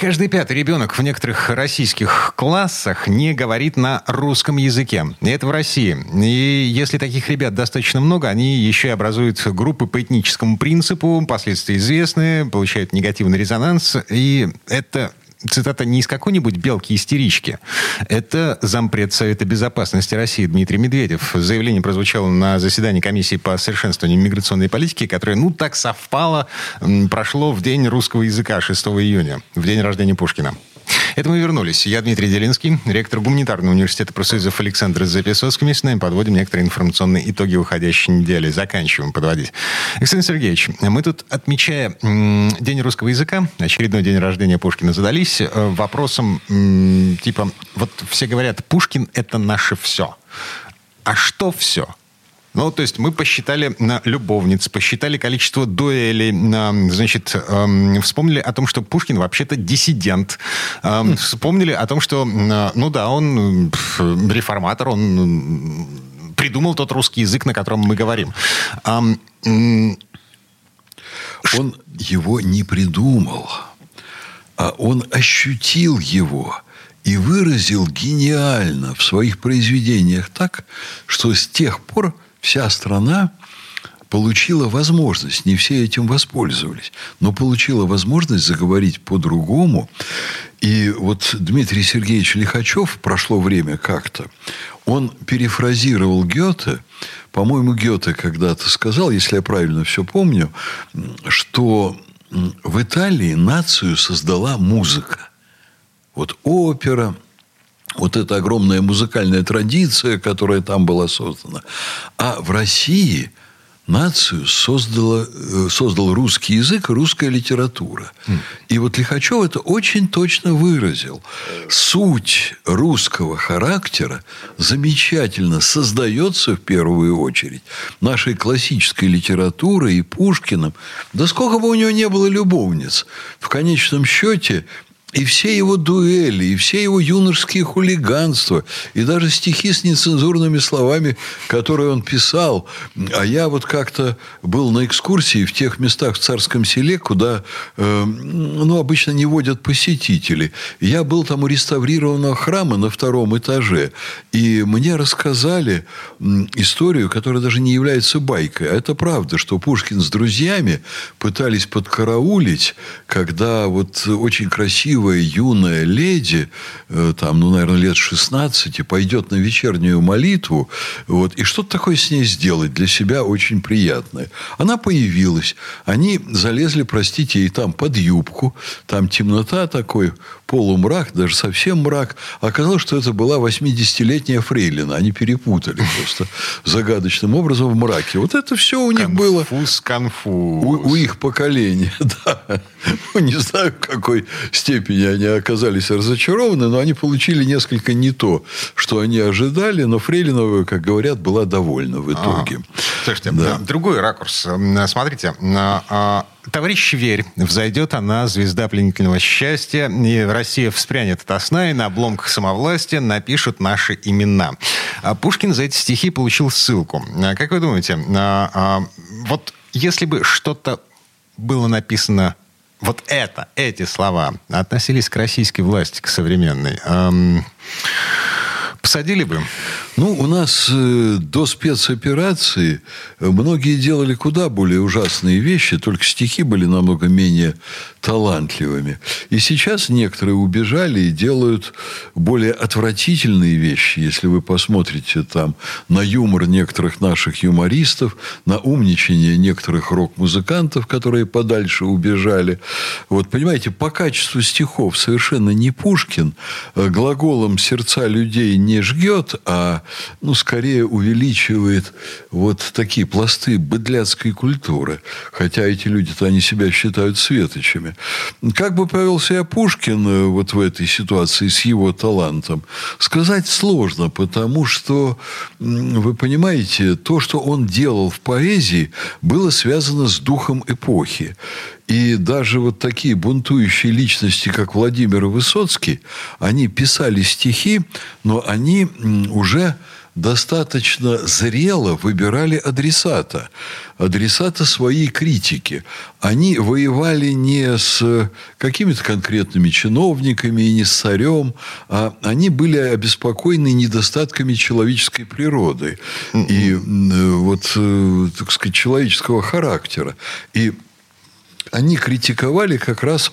Каждый пятый ребенок в некоторых российских классах не говорит на русском языке. Это в России. И если таких ребят достаточно много, они еще и образуют группы по этническому принципу, последствия известны, получают негативный резонанс. И это цитата не из какой-нибудь белки-истерички. Это зампред Совета Безопасности России Дмитрий Медведев. Заявление прозвучало на заседании комиссии по совершенствованию миграционной политики, которое, ну, так совпало, прошло в день русского языка 6 июня, в день рождения Пушкина. Это мы вернулись. Я Дмитрий Делинский, ректор гуманитарного университета профсоюзов Александр Записовский. Мы с нами подводим некоторые информационные итоги уходящей недели. Заканчиваем подводить. Александр Сергеевич, мы тут, отмечая День русского языка, очередной день рождения Пушкина, задались э, вопросом типа, вот все говорят, Пушкин — это наше все. А что все? Ну, то есть мы посчитали на любовниц, посчитали количество дуэлей, значит, эм, вспомнили о том, что Пушкин вообще-то диссидент. Эм, вспомнили о том, что, ну да, он реформатор, он придумал тот русский язык, на котором мы говорим. Он его не придумал, а он ощутил его и выразил гениально в своих произведениях так, что с тех пор вся страна получила возможность, не все этим воспользовались, но получила возможность заговорить по-другому. И вот Дмитрий Сергеевич Лихачев, прошло время как-то, он перефразировал Гёте, по-моему, Гёте когда-то сказал, если я правильно все помню, что в Италии нацию создала музыка. Вот опера, вот эта огромная музыкальная традиция, которая там была создана. А в России нацию создала, э, создал русский язык и русская литература. Mm. И вот Лихачев это очень точно выразил. Суть русского характера замечательно создается в первую очередь нашей классической литературой и Пушкиным. Да сколько бы у него не было любовниц, в конечном счете и все его дуэли, и все его юношеские хулиганства, и даже стихи с нецензурными словами, которые он писал. А я вот как-то был на экскурсии в тех местах в Царском селе, куда э, ну, обычно не водят посетители. Я был там у реставрированного храма на втором этаже. И мне рассказали историю, которая даже не является байкой. А это правда, что Пушкин с друзьями пытались подкараулить, когда вот очень красиво красивая юная леди, э, там, ну, наверное, лет 16, пойдет на вечернюю молитву, вот, и что-то такое с ней сделать для себя очень приятное. Она появилась, они залезли, простите, ей там под юбку, там темнота такой, полумрак, даже совсем мрак. Оказалось, что это была 80-летняя фрейлина. Они перепутали просто загадочным образом в мраке. Вот это все у них конфуз, было... Конфуз, конфуз. У, у их поколения, да. Ну, не знаю, в какой степени они оказались разочарованы, но они получили несколько не то, что они ожидали. Но Фрейлинова, как говорят, была довольна в итоге. А, слушайте, да. другой ракурс. Смотрите, а, Товарищ Верь, взойдет она, звезда пленительного счастья, и Россия вспрянет от сна, и на обломках самовластия напишут наши имена. А Пушкин за эти стихи получил ссылку. А как вы думаете, а, вот если бы что-то было написано вот это, эти слова относились к российской власти, к современной, посадили бы? Ну, у нас э, до спецоперации многие делали куда более ужасные вещи, только стихи были намного менее талантливыми. И сейчас некоторые убежали и делают более отвратительные вещи. Если вы посмотрите там на юмор некоторых наших юмористов, на умничание некоторых рок-музыкантов, которые подальше убежали. Вот, понимаете, по качеству стихов совершенно не Пушкин, э, глаголом сердца людей не жгет, а, ну, скорее увеличивает вот такие пласты быдляцкой культуры. Хотя эти люди-то, они себя считают светочами. Как бы повел себя Пушкин э, вот в этой ситуации с его талантом, сказать сложно, потому что, вы понимаете, то, что он делал в поэзии, было связано с духом эпохи. И даже вот такие бунтующие личности, как Владимир Высоцкий, они писали стихи, но они уже достаточно зрело выбирали адресата. Адресата своей критики. Они воевали не с какими-то конкретными чиновниками и не с царем, а они были обеспокоены недостатками человеческой природы и вот, э, так сказать, человеческого характера. И они критиковали как раз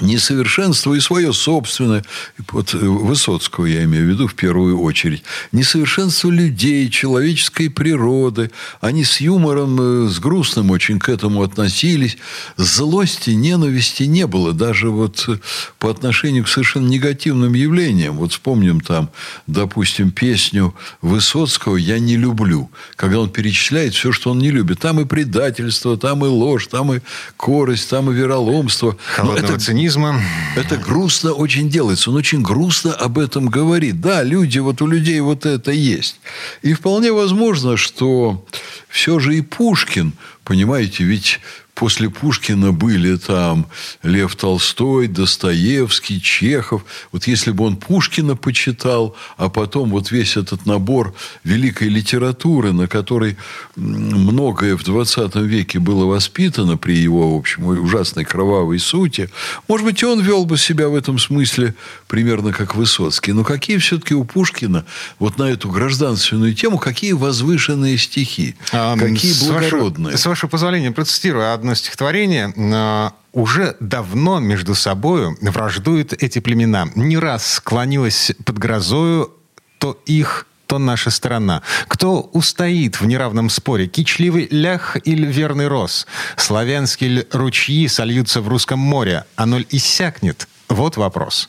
несовершенство и свое собственное, вот э, Высоцкого я имею в виду в первую очередь, несовершенство людей, человеческой природы. Они с юмором, э, с грустным очень к этому относились. Злости, ненависти не было, даже вот э, по отношению к совершенно негативным явлениям. Вот вспомним там, допустим, песню Высоцкого «Я не люблю», когда он перечисляет все, что он не любит. Там и предательство, там и ложь, там и корость, там и вероломство. Холодного это... цинизма цинизма. Это грустно очень делается. Он очень грустно об этом говорит. Да, люди, вот у людей вот это есть. И вполне возможно, что все же и Пушкин, понимаете, ведь После Пушкина были там Лев Толстой, Достоевский, Чехов. Вот если бы он Пушкина почитал, а потом вот весь этот набор великой литературы, на которой многое в 20 веке было воспитано при его, в общем, ужасной кровавой сути, может быть, он вел бы себя в этом смысле примерно как Высоцкий. Но какие все-таки у Пушкина вот на эту гражданственную тему, какие возвышенные стихи, а, какие благородные. С, ваше, с вашего позволения процитирую одно одно стихотворение а, уже давно между собой враждуют эти племена. Не раз склонилась под грозою то их, то наша страна. Кто устоит в неравном споре? Кичливый лях или верный рос? Славянские ручьи сольются в русском море? Оно ль иссякнет? Вот вопрос.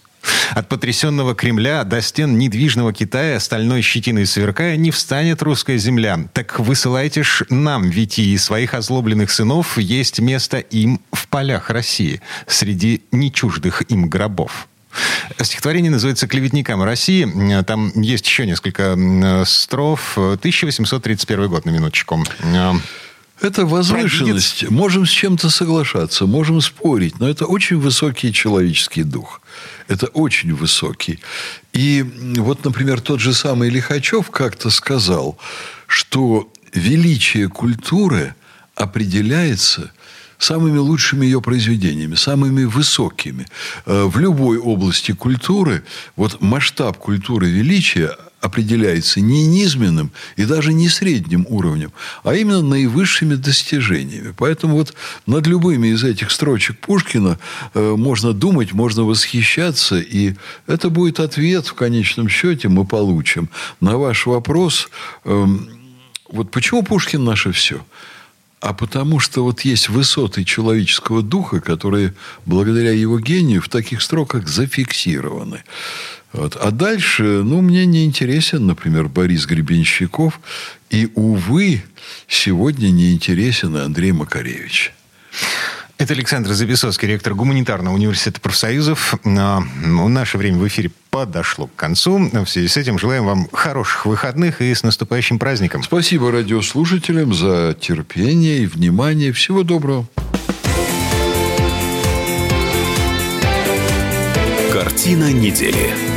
От потрясенного Кремля до стен недвижного Китая, стальной щетиной сверкая, не встанет русская земля. Так высылайте ж нам, Витии, своих озлобленных сынов, есть место им в полях России, среди нечуждых им гробов. Стихотворение называется «Клеветникам России». Там есть еще несколько строф. 1831 год, на минуточку. Это возвышенность. Провидец. Можем с чем-то соглашаться, можем спорить, но это очень высокий человеческий дух. Это очень высокий. И вот, например, тот же самый Лихачев как-то сказал, что величие культуры определяется самыми лучшими ее произведениями, самыми высокими. Э, в любой области культуры вот масштаб культуры величия определяется не низменным и даже не средним уровнем, а именно наивысшими достижениями. Поэтому вот над любыми из этих строчек Пушкина э, можно думать, можно восхищаться, и это будет ответ в конечном счете мы получим на ваш вопрос. Э, вот почему Пушкин наше все? А потому что вот есть высоты человеческого духа, которые благодаря его гению в таких строках зафиксированы. Вот. А дальше, ну, мне не интересен, например, Борис Гребенщиков. И, увы, сегодня не интересен Андрей Макаревич. Это Александр Записовский, ректор Гуманитарного университета профсоюзов. Наше время в эфире подошло к концу. В связи с этим желаем вам хороших выходных и с наступающим праздником. Спасибо радиослушателям за терпение и внимание. Всего доброго. Картина недели.